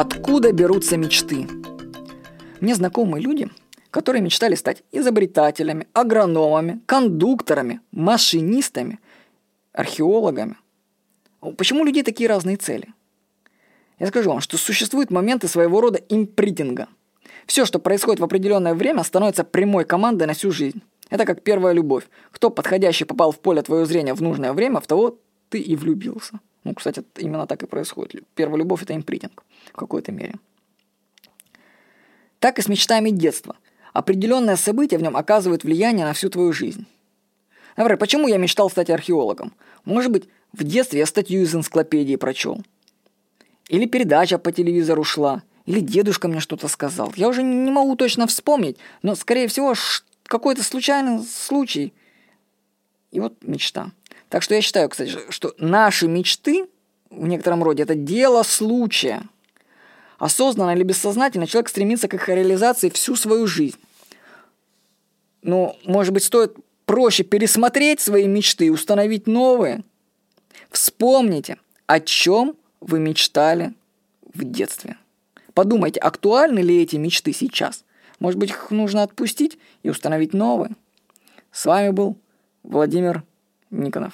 Откуда берутся мечты? Мне знакомы люди, которые мечтали стать изобретателями, агрономами, кондукторами, машинистами, археологами. Почему у людей такие разные цели? Я скажу вам, что существуют моменты своего рода импритинга. Все, что происходит в определенное время, становится прямой командой на всю жизнь. Это как первая любовь. Кто подходящий попал в поле твоего зрения в нужное время, в того ты и влюбился. Ну, кстати, именно так и происходит. Первая любовь – это импритинг в какой-то мере. Так и с мечтами детства. Определенное событие в нем оказывает влияние на всю твою жизнь. Например, почему я мечтал стать археологом? Может быть, в детстве я статью из энциклопедии прочел. Или передача по телевизору шла. Или дедушка мне что-то сказал. Я уже не могу точно вспомнить, но, скорее всего, какой-то случайный случай. И вот мечта. Так что я считаю, кстати, что наши мечты в некотором роде это дело случая. Осознанно или бессознательно человек стремится к их реализации всю свою жизнь. Но, может быть, стоит проще пересмотреть свои мечты и установить новые. Вспомните, о чем вы мечтали в детстве. Подумайте, актуальны ли эти мечты сейчас. Может быть, их нужно отпустить и установить новые. С вами был Владимир Никонов.